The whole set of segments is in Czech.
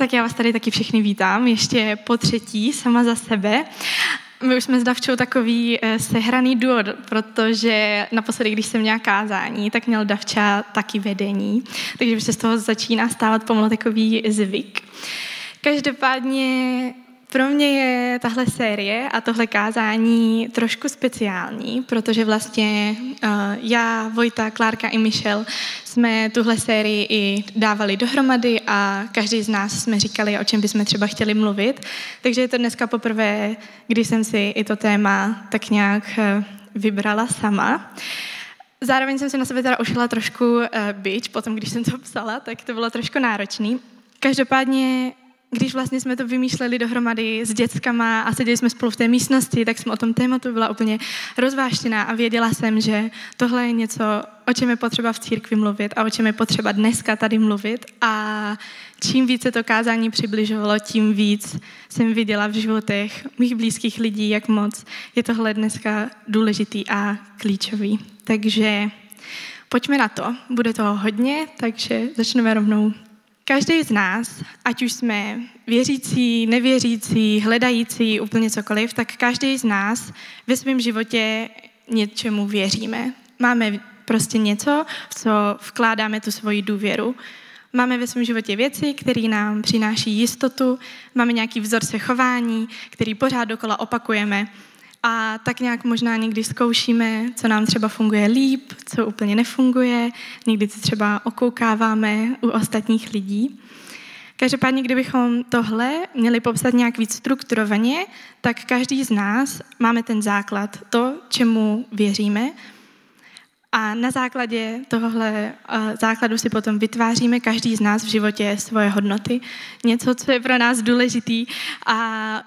Tak já vás tady taky všechny vítám, ještě po třetí, sama za sebe. My už jsme s Davčou takový eh, sehraný duo, protože naposledy, když jsem měla kázání, tak měl Davča taky vedení, takže už se z toho začíná stávat pomalu takový zvyk. Každopádně pro mě je tahle série a tohle kázání trošku speciální, protože vlastně uh, já, Vojta, Klárka i Michel jsme tuhle sérii i dávali dohromady a každý z nás jsme říkali, o čem bychom třeba chtěli mluvit. Takže je to dneska poprvé, kdy jsem si i to téma tak nějak uh, vybrala sama. Zároveň jsem se na sebe teda ušila trošku uh, byč, potom když jsem to psala, tak to bylo trošku náročný. Každopádně když vlastně jsme to vymýšleli dohromady s dětskama a seděli jsme spolu v té místnosti, tak jsme o tom tématu byla úplně rozváštěná a věděla jsem, že tohle je něco, o čem je potřeba v církvi mluvit a o čem je potřeba dneska tady mluvit. A čím více to kázání přibližovalo, tím víc jsem viděla v životech mých blízkých lidí, jak moc je tohle dneska důležitý a klíčový. Takže pojďme na to. Bude toho hodně, takže začneme rovnou Každý z nás, ať už jsme věřící, nevěřící, hledající, úplně cokoliv, tak každý z nás ve svém životě něčemu věříme. Máme prostě něco, v co vkládáme tu svoji důvěru. Máme ve svém životě věci, které nám přináší jistotu, máme nějaký vzorce chování, který pořád dokola opakujeme a tak nějak možná někdy zkoušíme, co nám třeba funguje líp, co úplně nefunguje, někdy to třeba okoukáváme u ostatních lidí. Každopádně, kdybychom tohle měli popsat nějak víc strukturovaně, tak každý z nás máme ten základ, to, čemu věříme, a na základě tohohle základu si potom vytváříme každý z nás v životě svoje hodnoty. Něco, co je pro nás důležitý. A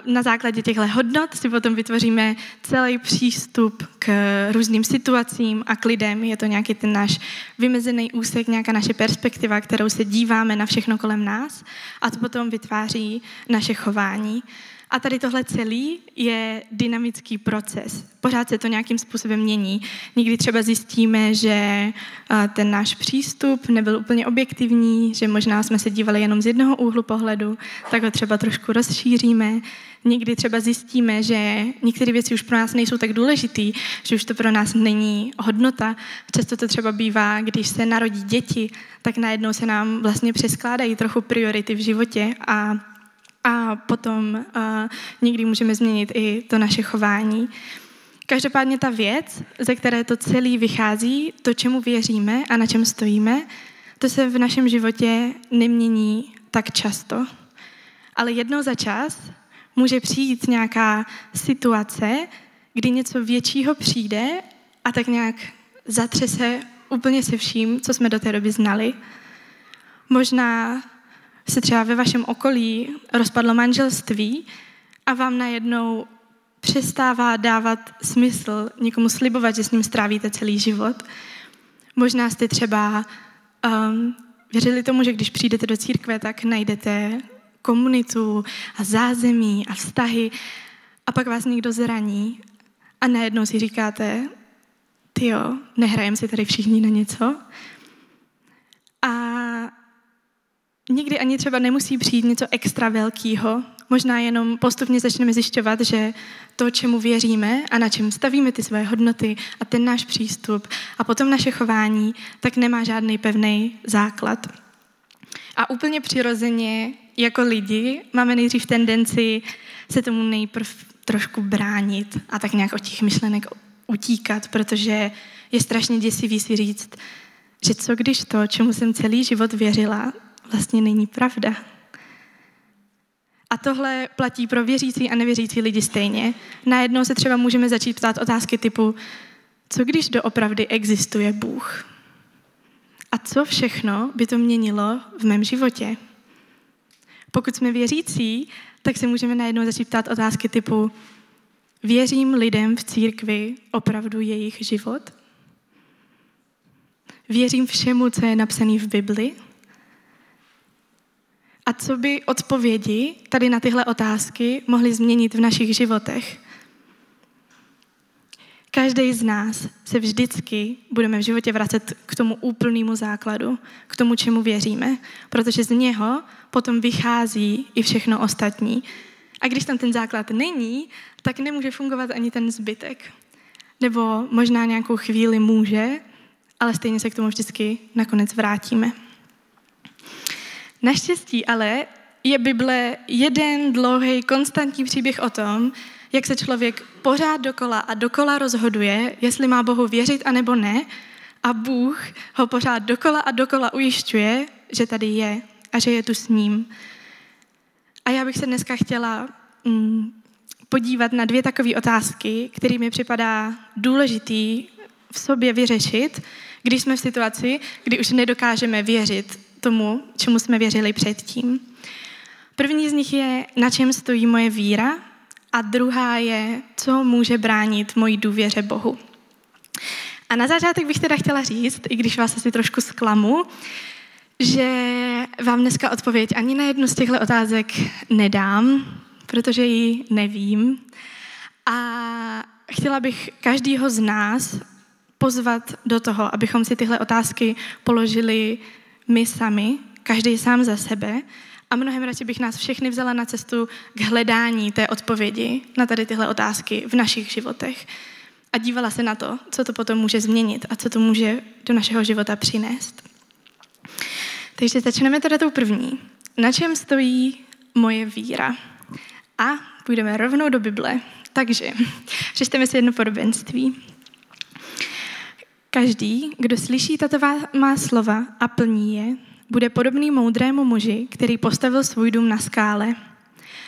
na základě těchto hodnot si potom vytvoříme celý přístup k různým situacím a k lidem. Je to nějaký ten náš vymezený úsek, nějaká naše perspektiva, kterou se díváme na všechno kolem nás. A to potom vytváří naše chování. A tady tohle celý je dynamický proces. Pořád se to nějakým způsobem mění. Někdy třeba zjistíme, že ten náš přístup nebyl úplně objektivní, že možná jsme se dívali jenom z jednoho úhlu pohledu, tak ho třeba trošku rozšíříme. Někdy třeba zjistíme, že některé věci už pro nás nejsou tak důležitý, že už to pro nás není hodnota. Často to třeba bývá, když se narodí děti, tak najednou se nám vlastně přeskládají trochu priority v životě a a potom uh, někdy můžeme změnit i to naše chování. Každopádně ta věc, ze které to celý vychází, to, čemu věříme a na čem stojíme, to se v našem životě nemění tak často. Ale jednou za čas může přijít nějaká situace, kdy něco většího přijde a tak nějak zatřese úplně se vším, co jsme do té doby znali. Možná se třeba ve vašem okolí rozpadlo manželství a vám najednou přestává dávat smysl někomu slibovat, že s ním strávíte celý život. Možná jste třeba um, věřili tomu, že když přijdete do církve, tak najdete komunitu a zázemí a vztahy a pak vás někdo zraní a najednou si říkáte, ty jo, nehrajem si tady všichni na něco. A Nikdy ani třeba nemusí přijít něco extra velkého, možná jenom postupně začneme zjišťovat, že to, čemu věříme a na čem stavíme ty své hodnoty a ten náš přístup a potom naše chování, tak nemá žádný pevný základ. A úplně přirozeně jako lidi máme nejdřív tendenci se tomu nejprv trošku bránit a tak nějak od těch myšlenek utíkat, protože je strašně děsivý si říct, že co když to, čemu jsem celý život věřila, vlastně není pravda. A tohle platí pro věřící a nevěřící lidi stejně. Najednou se třeba můžeme začít ptát otázky typu, co když doopravdy existuje Bůh? A co všechno by to měnilo v mém životě? Pokud jsme věřící, tak se můžeme najednou začít ptát otázky typu, věřím lidem v církvi opravdu jejich život? Věřím všemu, co je napsané v Bibli? A co by odpovědi tady na tyhle otázky mohly změnit v našich životech? každý z nás se vždycky budeme v životě vracet k tomu úplnému základu, k tomu, čemu věříme, protože z něho potom vychází i všechno ostatní. A když tam ten základ není, tak nemůže fungovat ani ten zbytek. Nebo možná nějakou chvíli může, ale stejně se k tomu vždycky nakonec vrátíme. Naštěstí ale je Bible jeden dlouhý, konstantní příběh o tom, jak se člověk pořád dokola a dokola rozhoduje, jestli má Bohu věřit a nebo ne, a Bůh ho pořád dokola a dokola ujišťuje, že tady je a že je tu s ním. A já bych se dneska chtěla mm, podívat na dvě takové otázky, které mi připadá důležitý v sobě vyřešit, když jsme v situaci, kdy už nedokážeme věřit tomu, čemu jsme věřili předtím. První z nich je, na čem stojí moje víra a druhá je, co může bránit mojí důvěře Bohu. A na začátek bych teda chtěla říct, i když vás asi trošku zklamu, že vám dneska odpověď ani na jednu z těchto otázek nedám, protože ji nevím. A chtěla bych každýho z nás pozvat do toho, abychom si tyhle otázky položili my sami, každý sám za sebe a mnohem radši bych nás všechny vzala na cestu k hledání té odpovědi na tady tyhle otázky v našich životech. A dívala se na to, co to potom může změnit a co to může do našeho života přinést. Takže začneme teda tou první. Na čem stojí moje víra? A půjdeme rovnou do Bible. Takže přečteme si jedno podobenství. Každý, kdo slyší tato má slova a plní je, bude podobný moudrému muži, který postavil svůj dům na skále.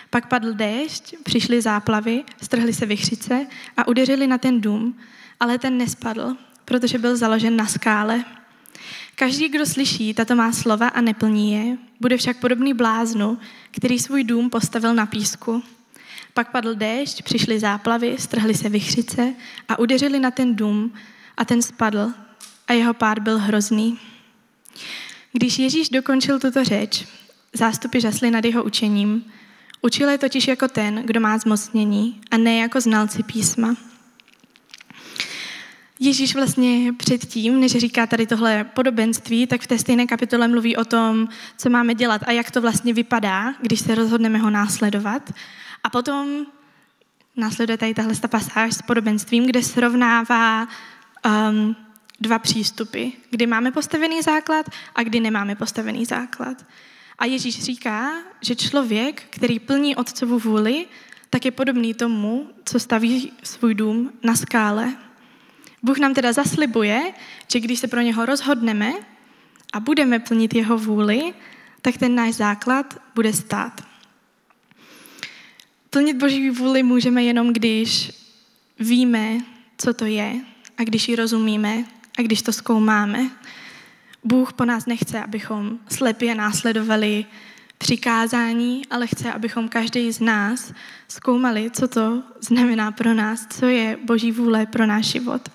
Pak padl déšť, přišly záplavy, strhly se vychřice a udeřili na ten dům, ale ten nespadl, protože byl založen na skále. Každý, kdo slyší tato má slova a neplní je, bude však podobný bláznu, který svůj dům postavil na písku. Pak padl déšť, přišly záplavy, strhly se vychřice a udeřili na ten dům a ten spadl a jeho pád byl hrozný. Když Ježíš dokončil tuto řeč, zástupy žasly nad jeho učením. Učil je totiž jako ten, kdo má zmocnění a ne jako znalci písma. Ježíš vlastně předtím, než říká tady tohle podobenství, tak v té stejné kapitole mluví o tom, co máme dělat a jak to vlastně vypadá, když se rozhodneme ho následovat. A potom následuje tady tahle pasáž s podobenstvím, kde srovnává um, dva přístupy, kdy máme postavený základ a kdy nemáme postavený základ. A Ježíš říká, že člověk, který plní otcovu vůli, tak je podobný tomu, co staví svůj dům na skále. Bůh nám teda zaslibuje, že když se pro něho rozhodneme a budeme plnit jeho vůli, tak ten náš základ bude stát. Plnit Boží vůli můžeme jenom, když víme, co to je a když ji rozumíme a když to zkoumáme, Bůh po nás nechce, abychom slepě následovali přikázání, ale chce, abychom každý z nás zkoumali, co to znamená pro nás, co je Boží vůle pro náš život.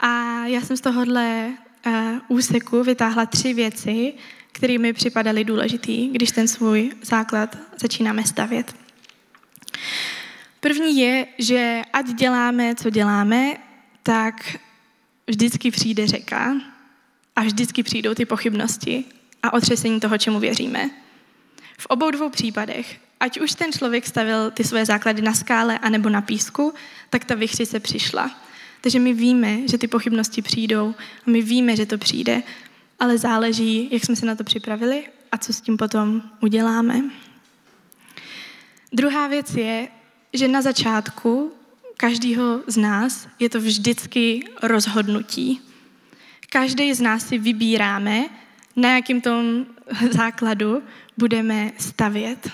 A já jsem z tohohle uh, úseku vytáhla tři věci, které mi připadaly důležitý, když ten svůj základ začínáme stavět. První je, že ať děláme, co děláme, tak vždycky přijde řeka a vždycky přijdou ty pochybnosti a otřesení toho, čemu věříme. V obou dvou případech, ať už ten člověk stavil ty své základy na skále anebo na písku, tak ta vychřice přišla. Takže my víme, že ty pochybnosti přijdou a my víme, že to přijde, ale záleží, jak jsme se na to připravili a co s tím potom uděláme. Druhá věc je, že na začátku každého z nás je to vždycky rozhodnutí. Každý z nás si vybíráme, na jakým tom základu budeme stavět.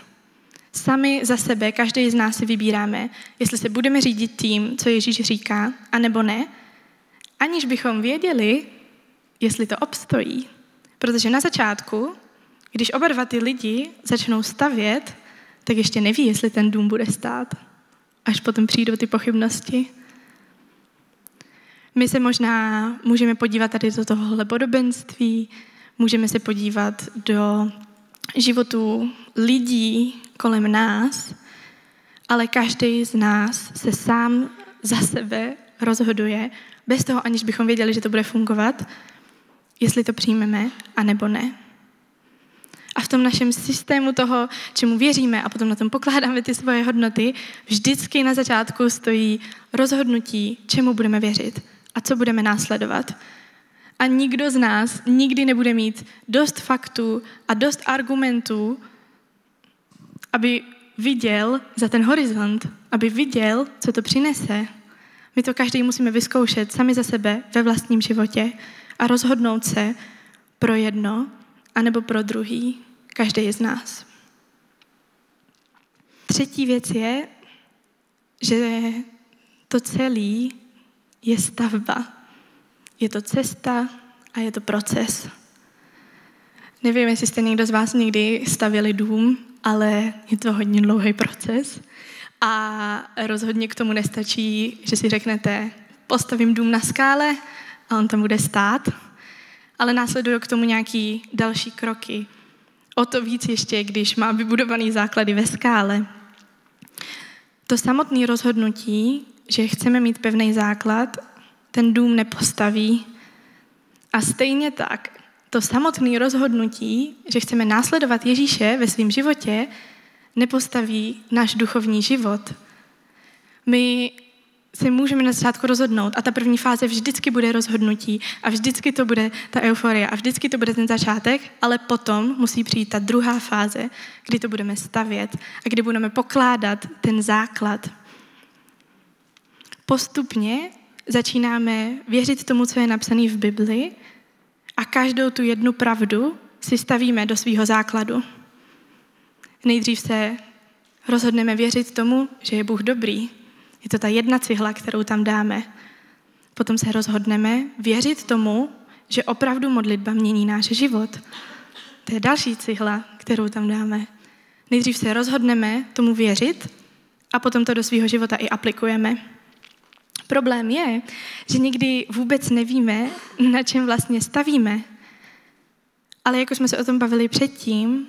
Sami za sebe, každý z nás si vybíráme, jestli se budeme řídit tím, co Ježíš říká, anebo ne, aniž bychom věděli, jestli to obstojí. Protože na začátku, když oba dva ty lidi začnou stavět, tak ještě neví, jestli ten dům bude stát až potom přijdou ty pochybnosti. My se možná můžeme podívat tady do tohohle podobenství, můžeme se podívat do životů lidí kolem nás, ale každý z nás se sám za sebe rozhoduje, bez toho, aniž bychom věděli, že to bude fungovat, jestli to přijmeme, a nebo ne. A v tom našem systému toho, čemu věříme a potom na tom pokládáme ty svoje hodnoty, vždycky na začátku stojí rozhodnutí, čemu budeme věřit a co budeme následovat. A nikdo z nás nikdy nebude mít dost faktů a dost argumentů, aby viděl za ten horizont, aby viděl, co to přinese. My to každý musíme vyzkoušet sami za sebe ve vlastním životě a rozhodnout se pro jedno anebo pro druhý, každý z nás. Třetí věc je, že to celé je stavba. Je to cesta a je to proces. Nevím, jestli jste někdo z vás někdy stavili dům, ale je to hodně dlouhý proces. A rozhodně k tomu nestačí, že si řeknete, postavím dům na skále a on tam bude stát, ale následují k tomu nějaký další kroky. O to víc ještě, když má vybudovaný základy ve skále. To samotné rozhodnutí, že chceme mít pevný základ, ten dům nepostaví. A stejně tak, to samotné rozhodnutí, že chceme následovat Ježíše ve svém životě, nepostaví náš duchovní život. My se můžeme na začátku rozhodnout a ta první fáze vždycky bude rozhodnutí a vždycky to bude ta euforie a vždycky to bude ten začátek, ale potom musí přijít ta druhá fáze, kdy to budeme stavět a kdy budeme pokládat ten základ. Postupně začínáme věřit tomu, co je napsané v Bibli a každou tu jednu pravdu si stavíme do svého základu. Nejdřív se rozhodneme věřit tomu, že je Bůh dobrý. Je to ta jedna cihla, kterou tam dáme. Potom se rozhodneme věřit tomu, že opravdu modlitba mění náš život. To je další cihla, kterou tam dáme. Nejdřív se rozhodneme tomu věřit a potom to do svého života i aplikujeme. Problém je, že někdy vůbec nevíme, na čem vlastně stavíme. Ale jako jsme se o tom bavili předtím,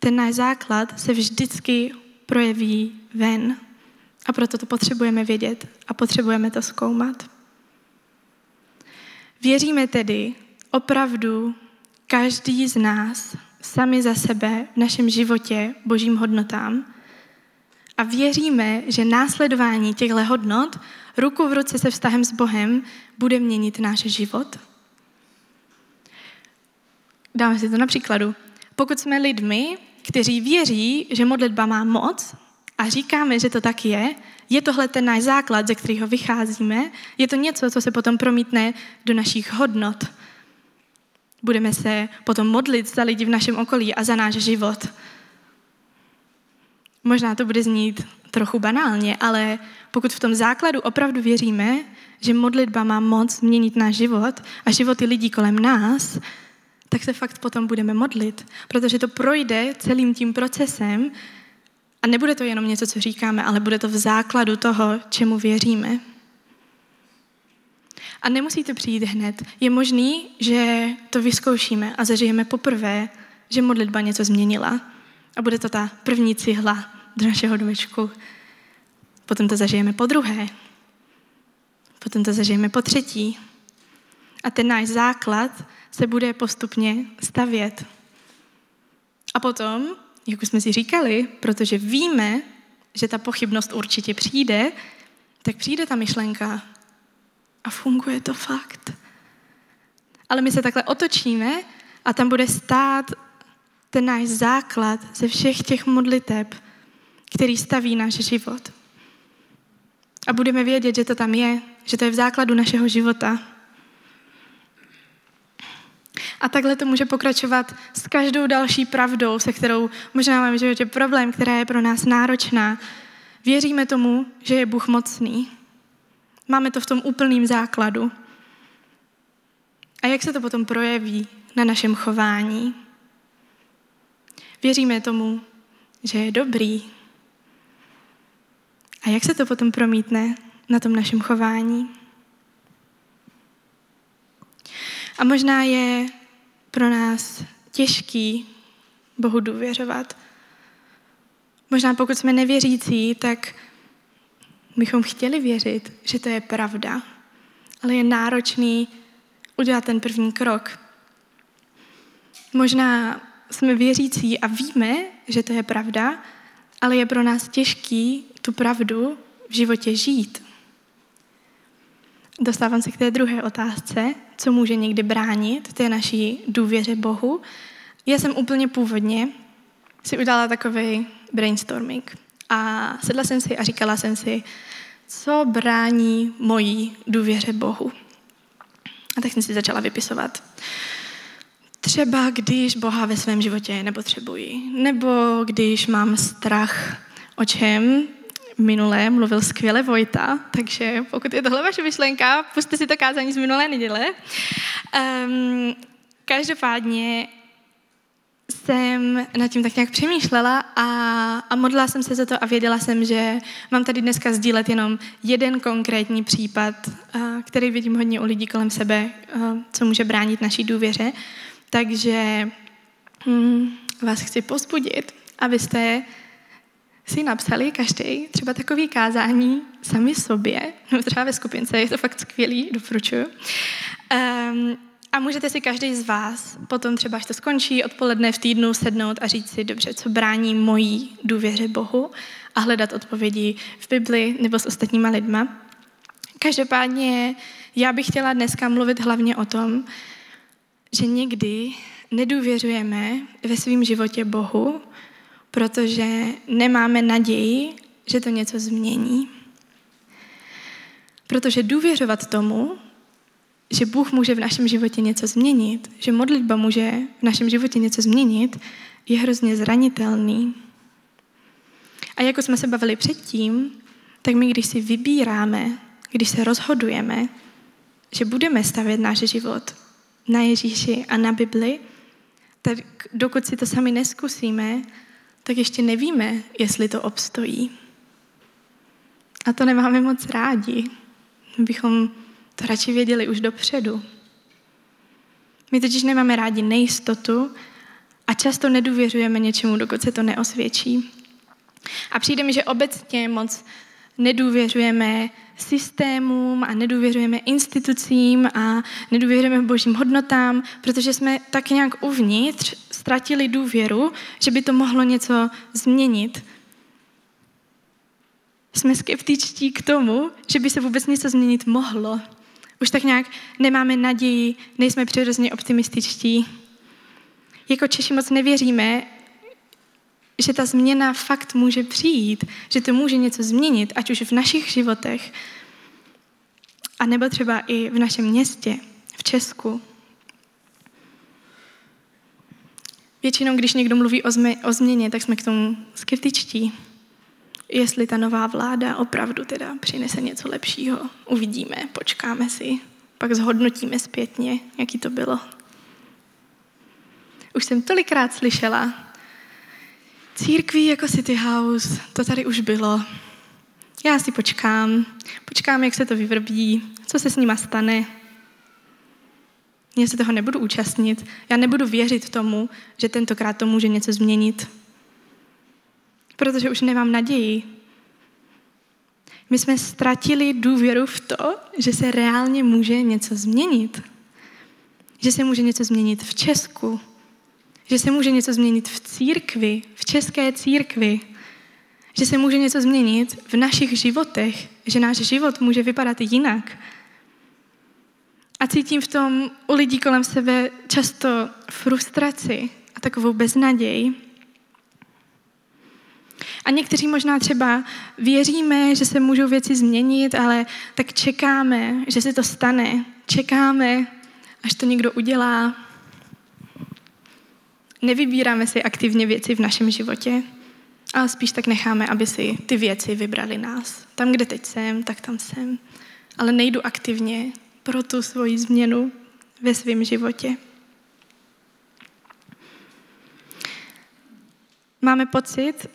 ten náš základ se vždycky projeví ven. A proto to potřebujeme vědět a potřebujeme to zkoumat. Věříme tedy opravdu každý z nás sami za sebe v našem životě božím hodnotám a věříme, že následování těchto hodnot ruku v ruce se vztahem s Bohem bude měnit náš život. Dáme si to na příkladu. Pokud jsme lidmi, kteří věří, že modlitba má moc a říkáme, že to tak je, je tohle ten náš základ, ze kterého vycházíme, je to něco, co se potom promítne do našich hodnot. Budeme se potom modlit za lidi v našem okolí a za náš život. Možná to bude znít trochu banálně, ale pokud v tom základu opravdu věříme, že modlitba má moc měnit náš život a životy lidí kolem nás, tak se fakt potom budeme modlit, protože to projde celým tím procesem a nebude to jenom něco, co říkáme, ale bude to v základu toho, čemu věříme. A nemusí to přijít hned. Je možný, že to vyzkoušíme a zažijeme poprvé, že modlitba něco změnila. A bude to ta první cihla do našeho domečku. Potom to zažijeme po druhé. Potom to zažijeme po třetí. A ten náš základ se bude postupně stavět. A potom, jak už jsme si říkali, protože víme, že ta pochybnost určitě přijde, tak přijde ta myšlenka a funguje to fakt. Ale my se takhle otočíme a tam bude stát ten náš základ ze všech těch modliteb, který staví náš život. A budeme vědět, že to tam je, že to je v základu našeho života. A takhle to může pokračovat s každou další pravdou, se kterou možná máme v životě problém, která je pro nás náročná. Věříme tomu, že je Bůh mocný. Máme to v tom úplném základu. A jak se to potom projeví na našem chování? Věříme tomu, že je dobrý, a jak se to potom promítne na tom našem chování? A možná je pro nás těžký Bohu důvěřovat. Možná pokud jsme nevěřící, tak bychom chtěli věřit, že to je pravda, ale je náročný udělat ten první krok. Možná jsme věřící a víme, že to je pravda, ale je pro nás těžký tu pravdu v životě žít. Dostávám se k té druhé otázce, co může někdy bránit té naší důvěře Bohu. Já jsem úplně původně si udělala takový brainstorming a sedla jsem si a říkala jsem si, co brání mojí důvěře Bohu. A tak jsem si začala vypisovat. Třeba když Boha ve svém životě nepotřebuji, nebo když mám strach, o čem minulé mluvil skvěle Vojta, takže pokud je tohle vaše myšlenka, puste si to kázání z minulé neděle. Um, každopádně jsem nad tím tak nějak přemýšlela a, a modlila jsem se za to a věděla jsem, že mám tady dneska sdílet jenom jeden konkrétní případ, který vidím hodně u lidí kolem sebe, co může bránit naší důvěře. Takže hm, vás chci pozbudit, abyste si napsali každý třeba takový kázání sami sobě, nebo třeba ve skupince, je to fakt skvělý, doporučuju. Um, a můžete si každý z vás potom třeba, až to skončí, odpoledne v týdnu sednout a říct si, dobře, co brání mojí důvěře Bohu a hledat odpovědi v Bibli nebo s ostatníma lidma. Každopádně já bych chtěla dneska mluvit hlavně o tom, že někdy nedůvěřujeme ve svém životě Bohu, protože nemáme naději, že to něco změní. Protože důvěřovat tomu, že Bůh může v našem životě něco změnit, že modlitba může v našem životě něco změnit, je hrozně zranitelný. A jako jsme se bavili předtím, tak my, když si vybíráme, když se rozhodujeme, že budeme stavět náš život na Ježíši a na Bibli, tak dokud si to sami neskusíme, tak ještě nevíme, jestli to obstojí. A to nemáme moc rádi. Bychom to radši věděli už dopředu. My totiž nemáme rádi nejistotu a často nedůvěřujeme něčemu, dokud se to neosvědčí. A přijde mi, že obecně moc nedůvěřujeme systémům a nedůvěřujeme institucím a nedůvěřujeme božím hodnotám, protože jsme tak nějak uvnitř ztratili důvěru, že by to mohlo něco změnit. Jsme skeptičtí k tomu, že by se vůbec něco změnit mohlo. Už tak nějak nemáme naději, nejsme přirozeně optimističtí. Jako Češi moc nevěříme, že ta změna fakt může přijít, že to může něco změnit, ať už v našich životech, a nebo třeba i v našem městě, v Česku. Většinou, když někdo mluví o, zme, o změně, tak jsme k tomu skeptičtí. Jestli ta nová vláda opravdu teda přinese něco lepšího, uvidíme, počkáme si, pak zhodnotíme zpětně, jaký to bylo. Už jsem tolikrát slyšela, církví jako City House, to tady už bylo. Já si počkám, počkám, jak se to vyvrbí, co se s nima stane. Já se toho nebudu účastnit. Já nebudu věřit tomu, že tentokrát to může něco změnit. Protože už nemám naději. My jsme ztratili důvěru v to, že se reálně může něco změnit. Že se může něco změnit v Česku. Že se může něco změnit v církvi, v české církvi. Že se může něco změnit v našich životech. Že náš život může vypadat jinak. A cítím v tom u lidí kolem sebe často frustraci a takovou beznaděj. A někteří možná třeba věříme, že se můžou věci změnit, ale tak čekáme, že se to stane. Čekáme, až to někdo udělá. Nevybíráme si aktivně věci v našem životě, ale spíš tak necháme, aby si ty věci vybrali nás. Tam, kde teď jsem, tak tam jsem. Ale nejdu aktivně pro tu svoji změnu ve svém životě. Máme pocit,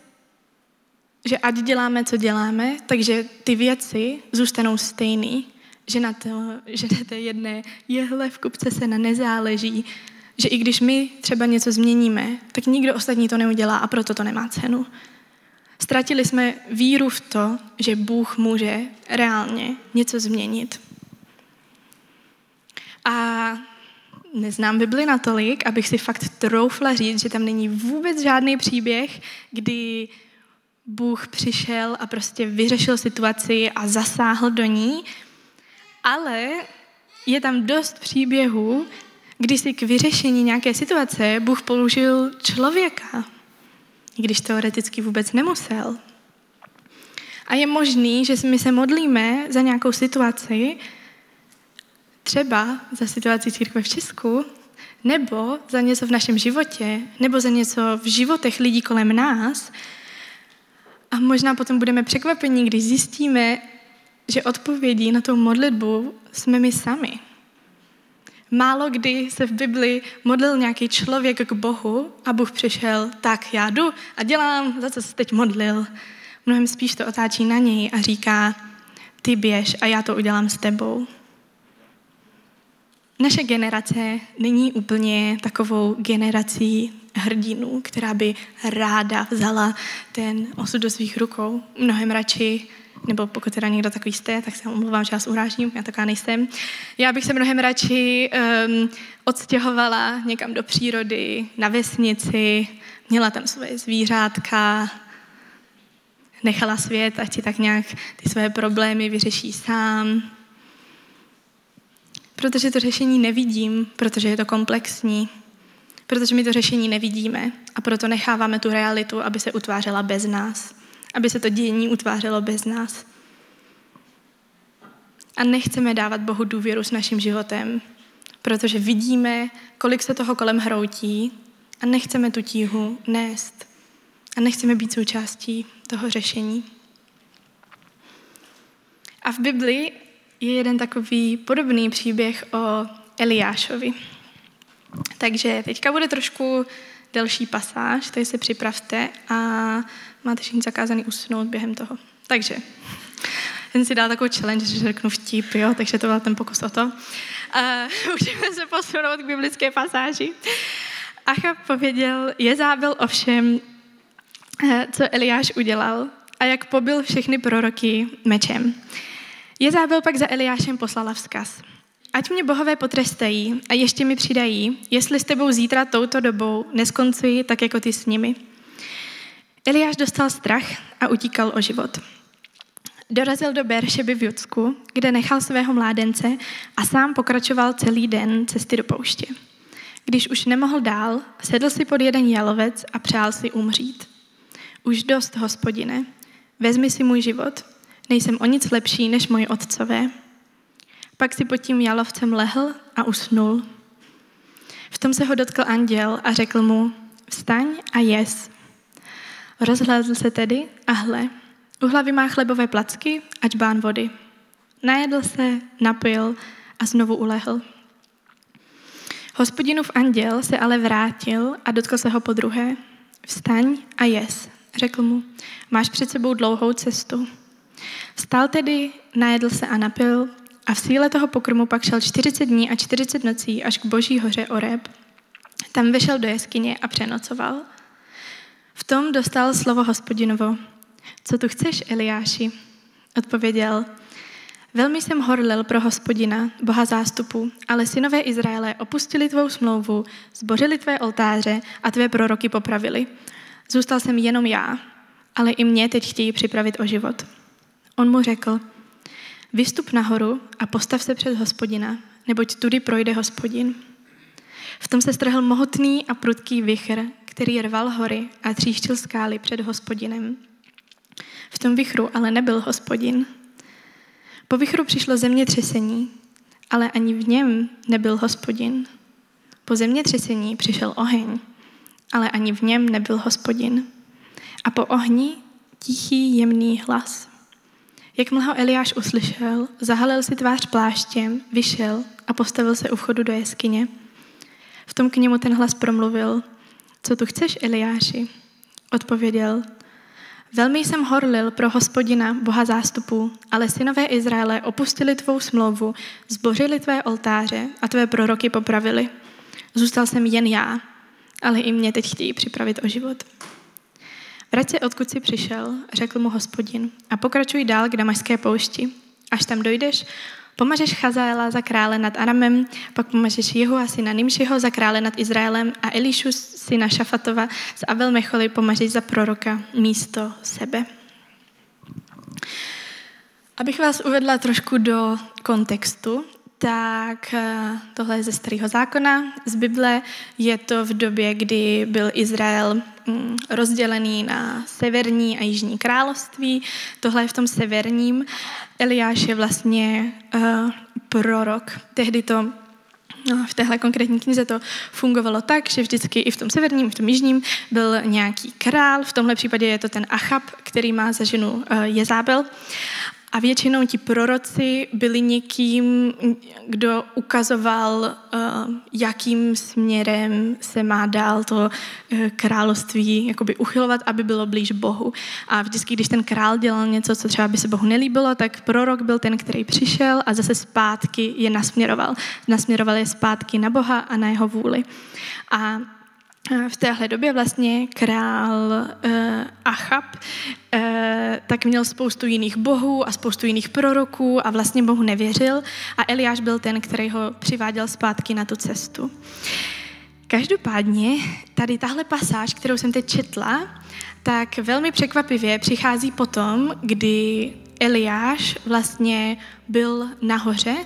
že ať děláme, co děláme, takže ty věci zůstanou stejný, že na, to, že na té jedné jehle v kupce se na nezáleží, že i když my třeba něco změníme, tak nikdo ostatní to neudělá a proto to nemá cenu. Ztratili jsme víru v to, že Bůh může reálně něco změnit. A neznám Bibli natolik, abych si fakt troufla říct, že tam není vůbec žádný příběh, kdy Bůh přišel a prostě vyřešil situaci a zasáhl do ní, ale je tam dost příběhů, kdy si k vyřešení nějaké situace Bůh použil člověka, když teoreticky vůbec nemusel. A je možný, že my se modlíme za nějakou situaci, třeba za situaci církve v Česku, nebo za něco v našem životě, nebo za něco v životech lidí kolem nás. A možná potom budeme překvapení, když zjistíme, že odpovědí na tu modlitbu jsme my sami. Málo kdy se v Bibli modlil nějaký člověk k Bohu a Bůh přišel, tak já jdu a dělám, za co se teď modlil. Mnohem spíš to otáčí na něj a říká, ty běž a já to udělám s tebou. Naše generace není úplně takovou generací hrdinů, která by ráda vzala ten osud do svých rukou. Mnohem radši nebo pokud teda někdo takový jste, tak se omlouvám, že vás urážím, já taková nejsem. Já bych se mnohem radši um, odstěhovala někam do přírody, na vesnici, měla tam svoje zvířátka, nechala svět, ať si tak nějak ty své problémy vyřeší sám. Protože to řešení nevidím, protože je to komplexní, protože my to řešení nevidíme a proto necháváme tu realitu, aby se utvářela bez nás aby se to dění utvářelo bez nás. A nechceme dávat Bohu důvěru s naším životem, protože vidíme, kolik se toho kolem hroutí a nechceme tu tíhu nést. A nechceme být součástí toho řešení. A v Bibli je jeden takový podobný příběh o Eliášovi. Takže teďka bude trošku delší pasáž, tady se připravte a máte všichni zakázaný usnout během toho. Takže, jen si dá takovou challenge, že řeknu vtip, jo, takže to byl ten pokus o to. Uh, můžeme se posunout k biblické pasáži. Acha pověděl Jezábel ovšem, eh, co Eliáš udělal a jak pobil všechny proroky mečem. Jezábel pak za Eliášem poslala vzkaz. Ať mě bohové potrestají a ještě mi přidají, jestli s tebou zítra touto dobou neskoncuji tak jako ty s nimi. Eliáš dostal strach a utíkal o život. Dorazil do Beršeby v Judsku, kde nechal svého mládence a sám pokračoval celý den cesty do pouště. Když už nemohl dál, sedl si pod jeden jalovec a přál si umřít. Už dost, hospodine, vezmi si můj život, nejsem o nic lepší než moji otcové. Pak si pod tím jalovcem lehl a usnul. V tom se ho dotkl anděl a řekl mu, vstaň a jes. Rozhlédl se tedy a hle, u hlavy má chlebové placky a čbán vody. Najedl se, napil a znovu ulehl. Hospodinův anděl se ale vrátil a dotkl se ho po druhé. Vstaň a jes, řekl mu, máš před sebou dlouhou cestu. Vstal tedy, najedl se a napil a v síle toho pokrmu pak šel 40 dní a 40 nocí až k boží hoře Oreb. Tam vešel do jeskyně a přenocoval. V tom dostal slovo hospodinovo. Co tu chceš, Eliáši? Odpověděl, velmi jsem horlil pro hospodina, boha zástupu, ale synové Izraele opustili tvou smlouvu, zbořili tvé oltáře a tvé proroky popravili. Zůstal jsem jenom já, ale i mě teď chtějí připravit o život. On mu řekl, vystup nahoru a postav se před hospodina, neboť tudy projde hospodin. V tom se strhl mohutný a prudký vichr, který rval hory a tříštil skály před hospodinem. V tom vichru ale nebyl hospodin. Po vichru přišlo zemětřesení, ale ani v něm nebyl hospodin. Po zemětřesení přišel oheň, ale ani v něm nebyl hospodin. A po ohni tichý jemný hlas. Jakmile ho Eliáš uslyšel, zahalil si tvář pláštěm, vyšel a postavil se u vchodu do jeskyně. V tom k němu ten hlas promluvil, co tu chceš, Eliáši? Odpověděl, velmi jsem horlil pro hospodina, boha zástupu, ale synové Izraele opustili tvou smlouvu, zbořili tvé oltáře a tvé proroky popravili. Zůstal jsem jen já, ale i mě teď chtějí připravit o život. Vrať se, odkud jsi přišel, řekl mu hospodin, a pokračuj dál k Damašské poušti. Až tam dojdeš, pomažeš Chazaela za krále nad Aramem, pak pomažeš Jehu syna Nimšiho za krále nad Izraelem a Elišu syna Šafatova z Abel Mecholy pomažeš za proroka místo sebe. Abych vás uvedla trošku do kontextu, tak eh, tohle je ze starého zákona, z Bible. Je to v době, kdy byl Izrael mm, rozdělený na severní a jižní království. Tohle je v tom severním. Eliáš je vlastně uh, prorok. Tehdy to No, v téhle konkrétní knize to fungovalo tak, že vždycky i v tom severním, i v tom jižním byl nějaký král. V tomhle případě je to ten Achab, který má za ženu uh, Jezábel. A většinou ti proroci byli někým, kdo ukazoval, eh, jakým směrem se má dál to eh, království jakoby uchylovat, aby bylo blíž Bohu. A vždycky, když ten král dělal něco, co třeba by se Bohu nelíbilo, tak prorok byl ten, který přišel a zase zpátky je nasměroval. Nasměroval je zpátky na Boha a na jeho vůli. A v téhle době vlastně král uh, Achab uh, tak měl spoustu jiných bohů a spoustu jiných proroků a vlastně Bohu nevěřil a Eliáš byl ten, který ho přiváděl zpátky na tu cestu. Každopádně tady tahle pasáž, kterou jsem teď četla, tak velmi překvapivě přichází potom, kdy Eliáš vlastně byl nahoře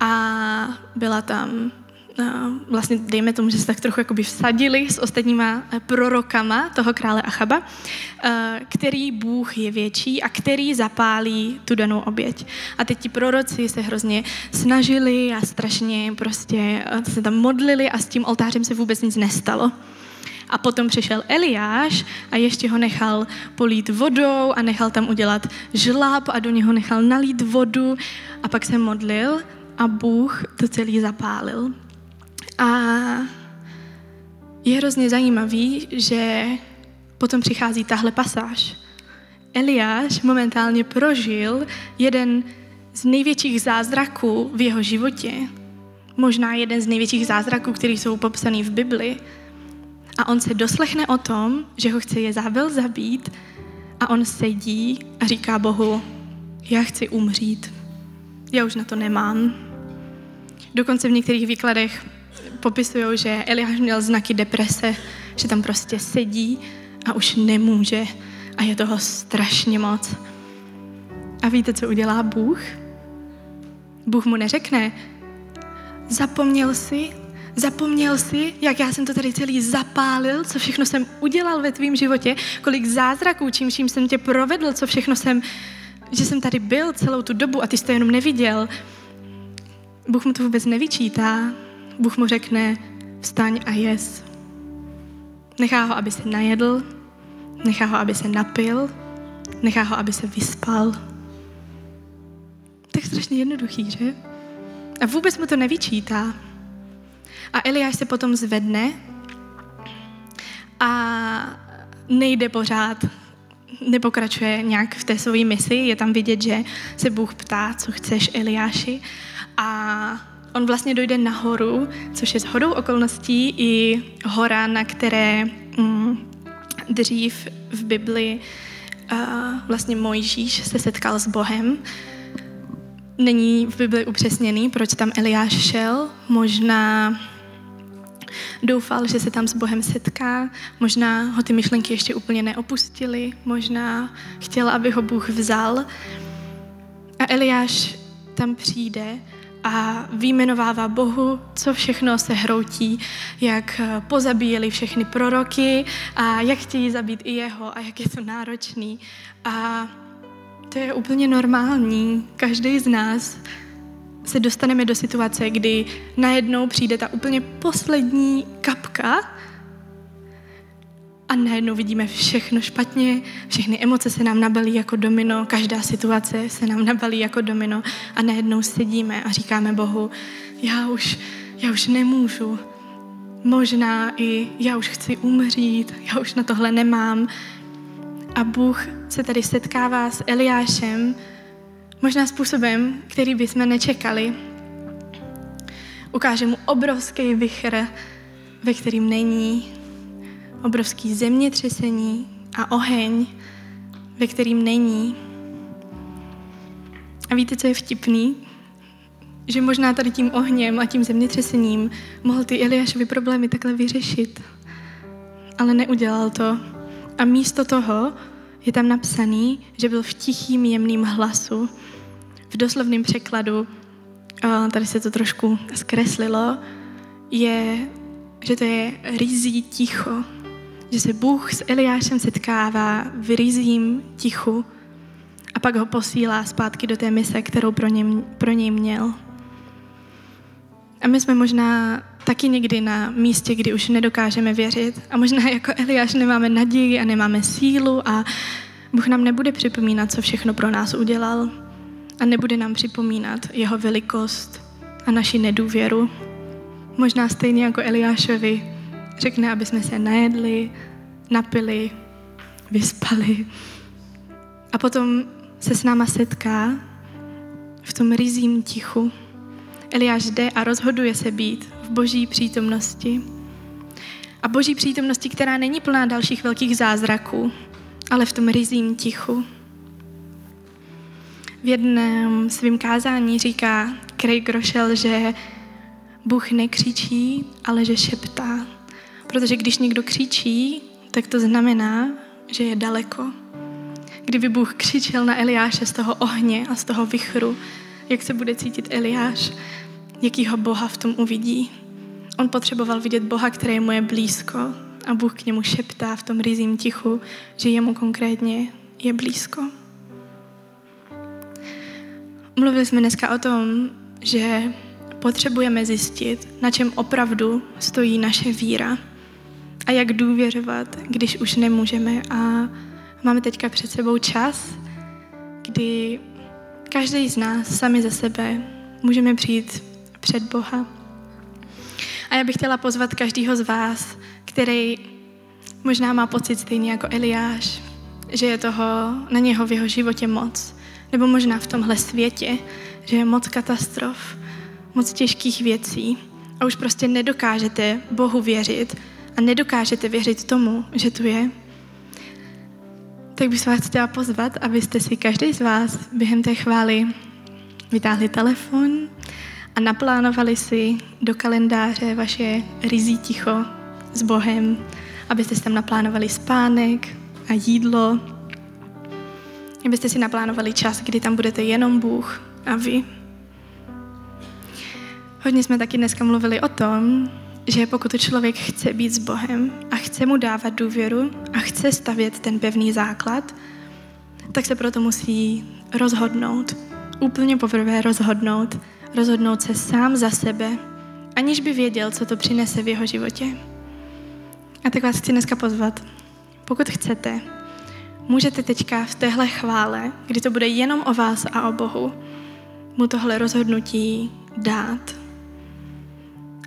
a byla tam vlastně dejme tomu, že se tak trochu jakoby vsadili s ostatníma eh, prorokama toho krále Achaba, eh, který Bůh je větší a který zapálí tu danou oběť. A teď ti proroci se hrozně snažili a strašně prostě eh, se tam modlili a s tím oltářem se vůbec nic nestalo. A potom přišel Eliáš a ještě ho nechal polít vodou a nechal tam udělat žlab a do něho nechal nalít vodu a pak se modlil a Bůh to celý zapálil. A je hrozně zajímavý, že potom přichází tahle pasáž. Eliáš momentálně prožil jeden z největších zázraků v jeho životě. Možná jeden z největších zázraků, který jsou popsaný v Bibli. A on se doslechne o tom, že ho chce Jezábel zabít a on sedí a říká Bohu, já chci umřít. Já už na to nemám. Dokonce v některých výkladech popisují, že Eliáš měl znaky deprese, že tam prostě sedí a už nemůže a je toho strašně moc. A víte, co udělá Bůh? Bůh mu neřekne, zapomněl si, zapomněl si, jak já jsem to tady celý zapálil, co všechno jsem udělal ve tvém životě, kolik zázraků, čím čím jsem tě provedl, co všechno jsem, že jsem tady byl celou tu dobu a ty jsi to jenom neviděl. Bůh mu to vůbec nevyčítá, Bůh mu řekne, vstaň a jes. Nechá ho, aby se najedl, nechá ho, aby se napil, nechá ho, aby se vyspal. Tak strašně jednoduchý, že? A vůbec mu to nevyčítá. A Eliáš se potom zvedne a nejde pořád, nepokračuje nějak v té své misi. Je tam vidět, že se Bůh ptá, co chceš, Eliáši. A on vlastně dojde nahoru, což je s hodou okolností i hora, na které mm, dřív v Bibli uh, vlastně Mojžíš se setkal s Bohem. Není v Bibli upřesněný, proč tam Eliáš šel. Možná doufal, že se tam s Bohem setká, možná ho ty myšlenky ještě úplně neopustily, možná chtěl, aby ho Bůh vzal. A Eliáš tam přijde a výjmenovává Bohu, co všechno se hroutí, jak eh, pozabíjeli všechny proroky a jak chtějí zabít i jeho a jak je to náročný. A to je úplně normální. Každý z nás se dostaneme do situace, kdy najednou přijde ta úplně poslední kapka a najednou vidíme všechno špatně, všechny emoce se nám nabalí jako domino, každá situace se nám nabalí jako domino a najednou sedíme a říkáme Bohu, já už, já už nemůžu, možná i já už chci umřít, já už na tohle nemám. A Bůh se tady setkává s Eliášem, možná způsobem, který bychom nečekali. Ukáže mu obrovský vychr, ve kterým není obrovský zemětřesení, a oheň, ve kterým není. A víte, co je vtipný? Že možná tady tím ohněm a tím zemětřesením mohl ty Eliášovi problémy takhle vyřešit. Ale neudělal to. A místo toho je tam napsaný, že byl v tichým jemným hlasu. V doslovném překladu, tady se to trošku zkreslilo, je, že to je rizí ticho. Že se Bůh s Eliášem setkává v rizím tichu a pak ho posílá zpátky do té mise, kterou pro, ně, pro něj měl. A my jsme možná taky někdy na místě, kdy už nedokážeme věřit a možná jako Eliáš nemáme naději a nemáme sílu a Bůh nám nebude připomínat, co všechno pro nás udělal a nebude nám připomínat jeho velikost a naši nedůvěru. Možná stejně jako Eliášovi řekne, aby jsme se najedli, napili, vyspali a potom se s náma setká v tom rizím tichu. Eliáš jde a rozhoduje se být v boží přítomnosti. A boží přítomnosti, která není plná dalších velkých zázraků, ale v tom rizím tichu. V jednom svém kázání říká Craig Rochelle, že Bůh nekřičí, ale že šeptá. Protože když někdo křičí, tak to znamená, že je daleko. Kdyby Bůh křičel na Eliáše z toho ohně a z toho vychru, jak se bude cítit Eliáš, jakýho Boha v tom uvidí. On potřeboval vidět Boha, který mu je blízko a Bůh k němu šeptá v tom rizím tichu, že jemu konkrétně je blízko. Mluvili jsme dneska o tom, že potřebujeme zjistit, na čem opravdu stojí naše víra a jak důvěřovat, když už nemůžeme. A máme teďka před sebou čas, kdy každý z nás sami za sebe můžeme přijít před Boha. A já bych chtěla pozvat každého z vás, který možná má pocit stejně jako Eliáš, že je toho na něho v jeho životě moc, nebo možná v tomhle světě, že je moc katastrof, moc těžkých věcí a už prostě nedokážete Bohu věřit a nedokážete věřit tomu, že tu je, tak bych vás chtěla pozvat, abyste si každý z vás během té chvály vytáhli telefon a naplánovali si do kalendáře vaše rizí ticho s Bohem, abyste si tam naplánovali spánek a jídlo, abyste si naplánovali čas, kdy tam budete jenom Bůh a vy. Hodně jsme taky dneska mluvili o tom, že pokud člověk chce být s Bohem a chce mu dávat důvěru a chce stavět ten pevný základ, tak se proto musí rozhodnout. Úplně poprvé rozhodnout. Rozhodnout se sám za sebe, aniž by věděl, co to přinese v jeho životě. A tak vás chci dneska pozvat. Pokud chcete, můžete teďka v téhle chvále, kdy to bude jenom o vás a o Bohu, mu tohle rozhodnutí dát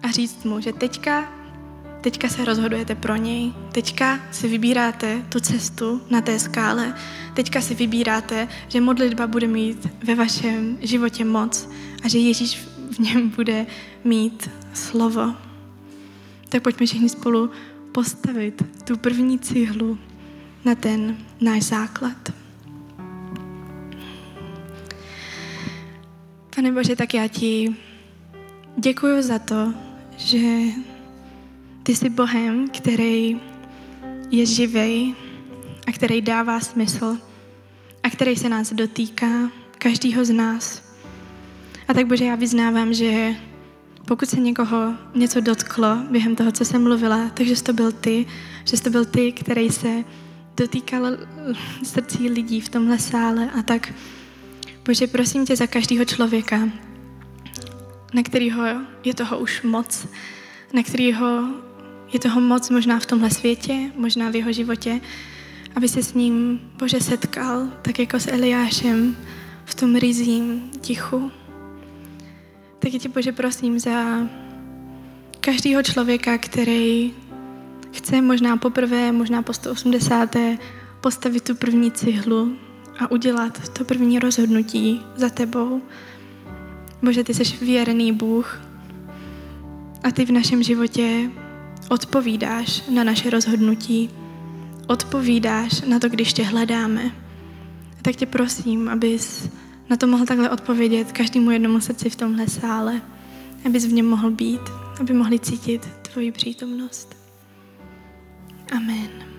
a říct mu, že teďka, teďka se rozhodujete pro něj, teďka si vybíráte tu cestu na té skále, teďka si vybíráte, že modlitba bude mít ve vašem životě moc a že Ježíš v něm bude mít slovo. Tak pojďme všichni spolu postavit tu první cihlu na ten náš základ. Pane Bože, tak já ti děkuji za to, že ty jsi Bohem, který je živej a který dává smysl a který se nás dotýká, každýho z nás. A tak Bože, já vyznávám, že pokud se někoho něco dotklo během toho, co jsem mluvila, takže to byl ty, že to byl ty, který se dotýkal srdcí lidí v tomhle sále a tak Bože, prosím tě za každého člověka, na kterého je toho už moc, na kterého je toho moc možná v tomhle světě, možná v jeho životě, aby se s ním, Bože, setkal, tak jako s Eliášem v tom rizím tichu. Tak tě, Bože, prosím za každého člověka, který chce možná poprvé, možná po 180. postavit tu první cihlu a udělat to první rozhodnutí za tebou. Bože, ty jsi věrný Bůh a ty v našem životě odpovídáš na naše rozhodnutí. odpovídáš na to, když tě hledáme. A tak tě prosím, abys na to mohl takhle odpovědět každému jednomu srdci v tomhle sále, abys v něm mohl být, aby mohli cítit tvoji přítomnost. Amen.